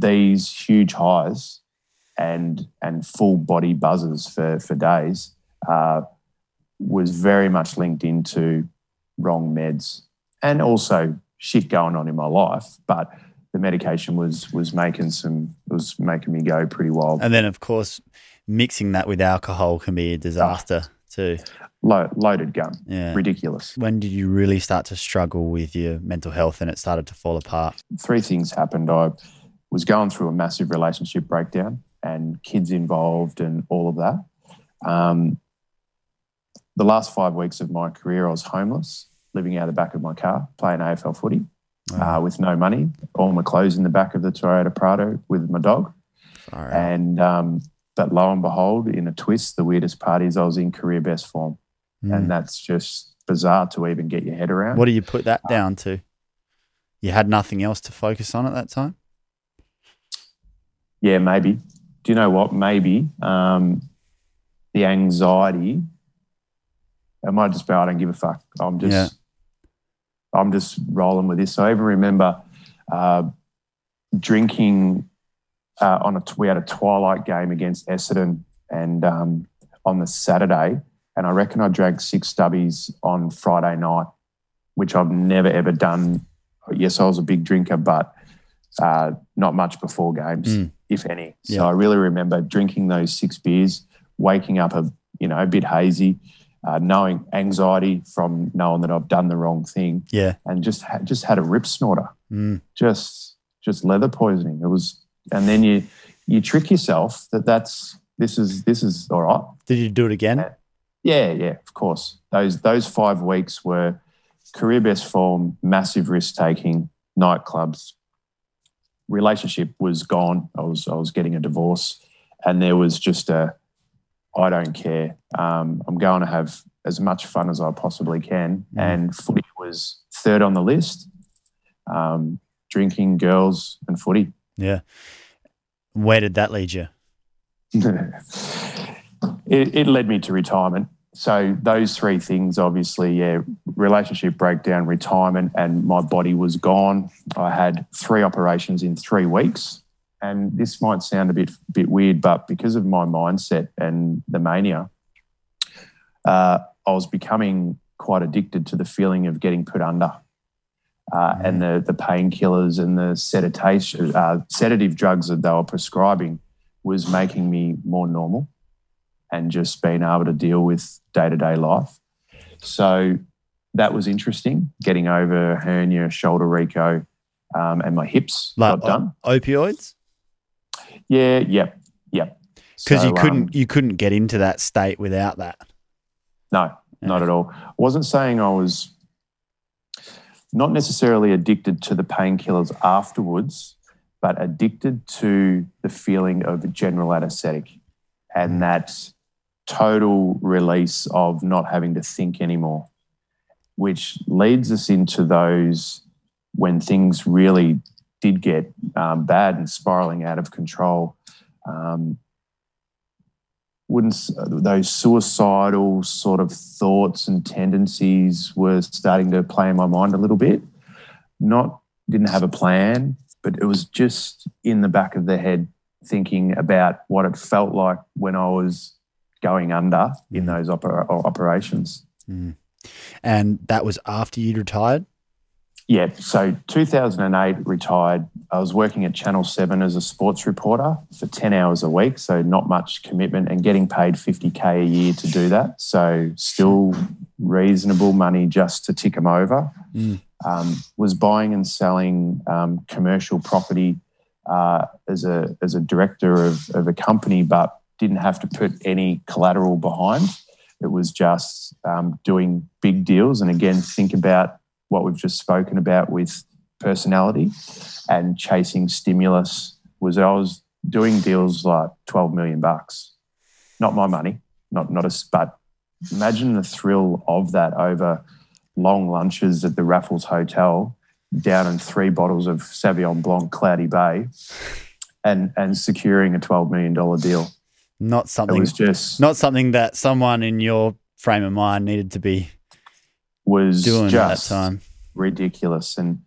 these huge highs and and full body buzzes for for days uh, was very much linked into wrong meds and also shit going on in my life. But the medication was was making some was making me go pretty wild. And then, of course, mixing that with alcohol can be a disaster too. Lo- loaded gun, Yeah. ridiculous. When did you really start to struggle with your mental health and it started to fall apart? Three things happened. I was going through a massive relationship breakdown and kids involved and all of that. Um, the last five weeks of my career, I was homeless, living out of the back of my car, playing AFL footy uh, with no money, all my clothes in the back of the Toyota Prado with my dog. Right. And um, but lo and behold, in a twist, the weirdest part is I was in career best form, Mm. and that's just bizarre to even get your head around. What do you put that down to? You had nothing else to focus on at that time? Yeah, maybe. Do you know what? Maybe um, the anxiety. I might just be. I don't give a fuck. I'm just. Yeah. I'm just rolling with this. So I even remember uh, drinking uh, on a. We had a twilight game against Essendon, and um, on the Saturday, and I reckon I drank six stubbies on Friday night, which I've never ever done. Yes, I was a big drinker, but uh, not much before games, Mm. If any. So Yeah. I really remember drinking those six beers, waking up a you know a bit hazy, uh, knowing anxiety from knowing that I've done the wrong thing, Yeah. and just ha- just had a rip snorter, Mm. just just leather poisoning. It was, and then you you trick yourself that that's this is this is all right. Did you do it again? Yeah, yeah, of course. Those those five weeks were career best form, massive risk taking, nightclubs. Relationship was gone. I was I was getting a divorce, and there was just a, I don't care. Um, I'm going to have as much fun as I possibly can, Mm. and footy was third on the list. Um, drinking, girls, and footy. Yeah. Where did that lead you? it, it led me to retirement. So those three things, obviously, yeah, relationship breakdown, retirement, and my body was gone. I had three operations in three weeks, and this might sound a bit bit weird, but because of my mindset and the mania, uh, I was becoming quite addicted to the feeling of getting put under. Uh, and the the painkillers and the sedative uh, sedative drugs that they were prescribing was making me more normal and just being able to deal with day to day life. So that was interesting. Getting over hernia, shoulder reco, um, and my hips Like got done. o- opioids? Yeah, yep, yep. Because So, you couldn't um, you couldn't get into that state without that. No, not at all. I wasn't saying I was not necessarily addicted to the painkillers afterwards, but addicted to the feeling of a general anesthetic and that total release of not having to think anymore, which leads us into those when things really did get um, bad and spiraling out of control. Um, wouldn't those suicidal sort of thoughts and tendencies were starting to play in my mind a little bit. Not didn't have a plan, but it was just in the back of the head thinking about what it felt like when I was going under in those opera- operations. And that was after you'd retired? Yeah, so 2008 retired. I was working at Channel 7 as a sports reporter for 10 hours a week, so not much commitment and getting paid 50K a year to do that. So still reasonable money just to tick them over. Mm. Um, was buying and selling um, commercial property uh, as, a, as a director of, of a company, but didn't have to put any collateral behind. It was just um, doing big deals. And again, think about what we've just spoken about with personality and chasing stimulus was I was doing deals like 12 million bucks. Not my money, not not a but imagine the thrill of that over long lunches at the Raffles Hotel, down in three bottles of Sauvignon Blanc Cloudy Bay and and securing a 12 million dollar deal. Not something. It was just not something that someone in your frame of mind needed to be was doing just at that time. ridiculous. And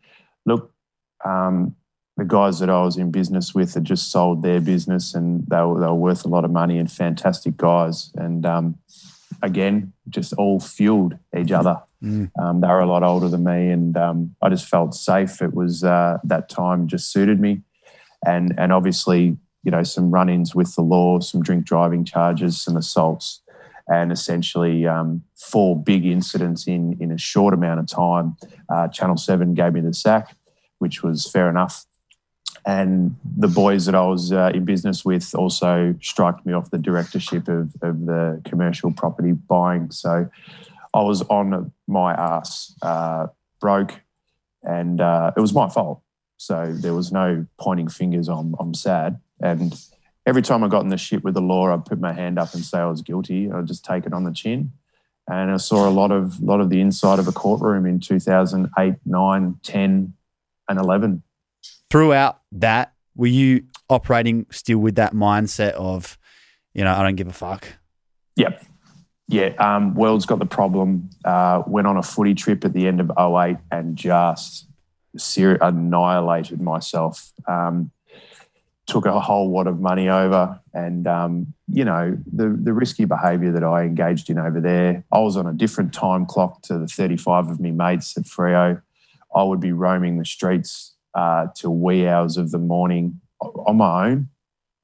look, um, the guys that I was in business with had just sold their business and they were, they were worth a lot of money and fantastic guys. And um, again, just all fueled each other. Mm. Um, they were a lot older than me, and um, I just felt safe. It was uh, that time just suited me, and and obviously, you know, some run-ins with the law, some drink driving charges, some assaults, and essentially um, four big incidents in in a short amount of time. Uh, Channel Seven gave me the sack, which was fair enough. And the boys that I was uh, in business with also struck me off the directorship of, of the commercial property buying. So I was on my ass, uh, broke, and uh, it was my fault. So there was no pointing fingers. I'm, I'm sad. And every time I got in the shit with the law, I'd put my hand up and say I was guilty. I'd just take it on the chin. And I saw a lot of lot of the inside of a courtroom in 2008, 9, 10, and 11. Throughout that, were you operating still with that mindset of, you know, I don't give a fuck? Yep. Yeah. Um, World's got the problem. Uh, went on a footy trip at the end of 08 and just ser- annihilated myself. Um, took a whole lot of money over and um, you know the the risky behaviour that I engaged in over there. I was on a different time clock to the 35 of me mates at Freo. I would be roaming the streets uh, till wee hours of the morning on my own,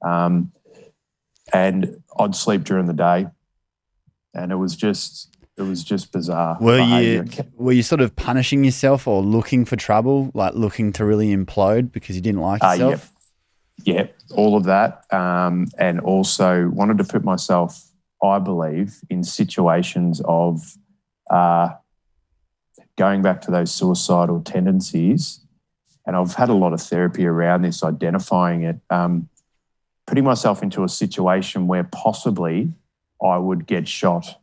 um, and I'd sleep during the day, and it was just it was just bizarre. Were you were you sort of punishing yourself or looking for trouble, like looking to really implode because you didn't like Uh, yourself? yeah, all of that, um, and also wanted to put myself, I believe, in situations of uh, going back to those suicidal tendencies. And I've had a lot of therapy around this, identifying it, um, putting myself into a situation where possibly I would get shot,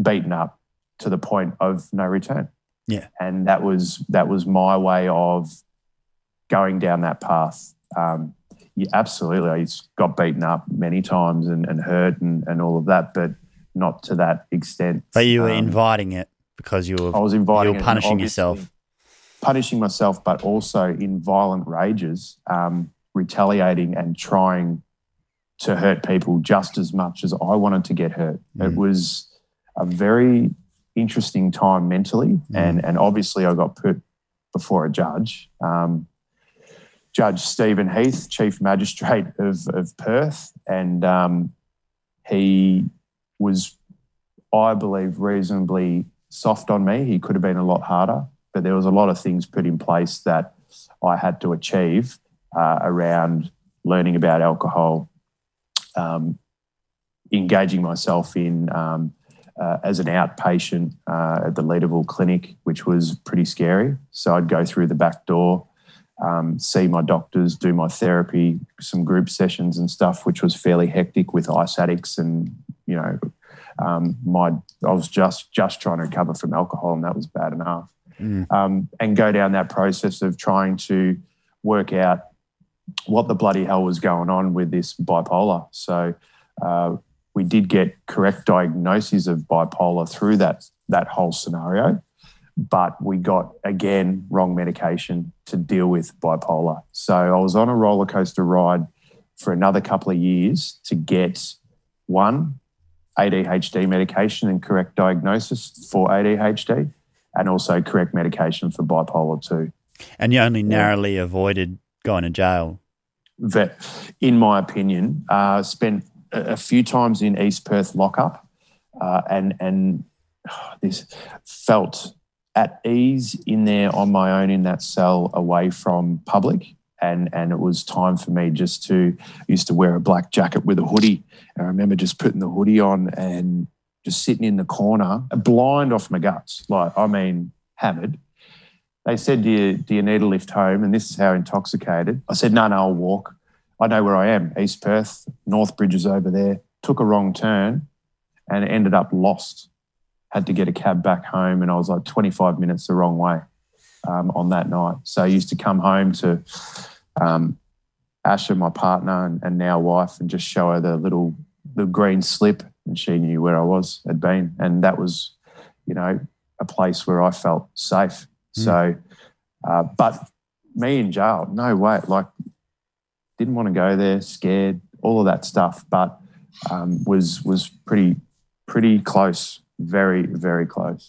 beaten up to the point of no return. Yeah. and that was that was my way of going down that path. Um, yeah, absolutely. I got beaten up many times and, and hurt and, and all of that, but not to that extent. But you were Um, inviting it because you were I was inviting you it were punishing yourself. punishing myself, but also in violent rages, um, retaliating and trying to hurt people just as much as I wanted to get hurt. It Mm. was a very interesting time mentally, and and obviously I got put before a judge. Um, Judge Steven Heath, Chief Magistrate of, of Perth, and um, he was, I believe, reasonably soft on me. He could have been a lot harder, but there was a lot of things put in place that I had to achieve uh, around learning about alcohol, um, engaging myself in um, uh, as an outpatient uh, at the Leederville Clinic, which was pretty scary. So I'd go through the back door, um, see my doctors, do my therapy, some group sessions and stuff, which was fairly hectic with ice addicts and you know. Um, my I was just just trying to recover from alcohol, and that was bad enough Mm. um, and go down that process of trying to work out what the bloody hell was going on with this bipolar. So uh, we did get correct diagnoses of bipolar through that that whole scenario, but we got again wrong medication to deal with bipolar. So I was on a roller coaster ride for another couple of years to get one ADHD medication and correct diagnosis for ADHD and also correct medication for bipolar 2. And you only narrowly avoided going to jail. That, in my opinion, uh, spent a, few times in East Perth lockup uh, and, and this felt at ease in there on my own in that cell away from public. And, and it was time for me just to used to wear a black jacket with a hoodie. And I remember just putting the hoodie on and just sitting in the corner, blind off my guts. Like, I mean, hammered. They said, do you, do you need a lift home? And this is how intoxicated. I said, no, no, I'll walk. I know where I am. East Perth, Northbridge is over there. Took a wrong turn and ended up lost. Had to get a cab back home, and I was like 25 minutes the wrong way um, on that night. So I used to come home to um, Asha, my partner and, and now wife, and just show her the little the green slip, and she knew where I was had been, and that was, you know, a place where I felt safe. Mm. So, uh, but me in jail. No way. Like, didn't want to go there, scared, all of that stuff, but um, was was pretty pretty close, very very close.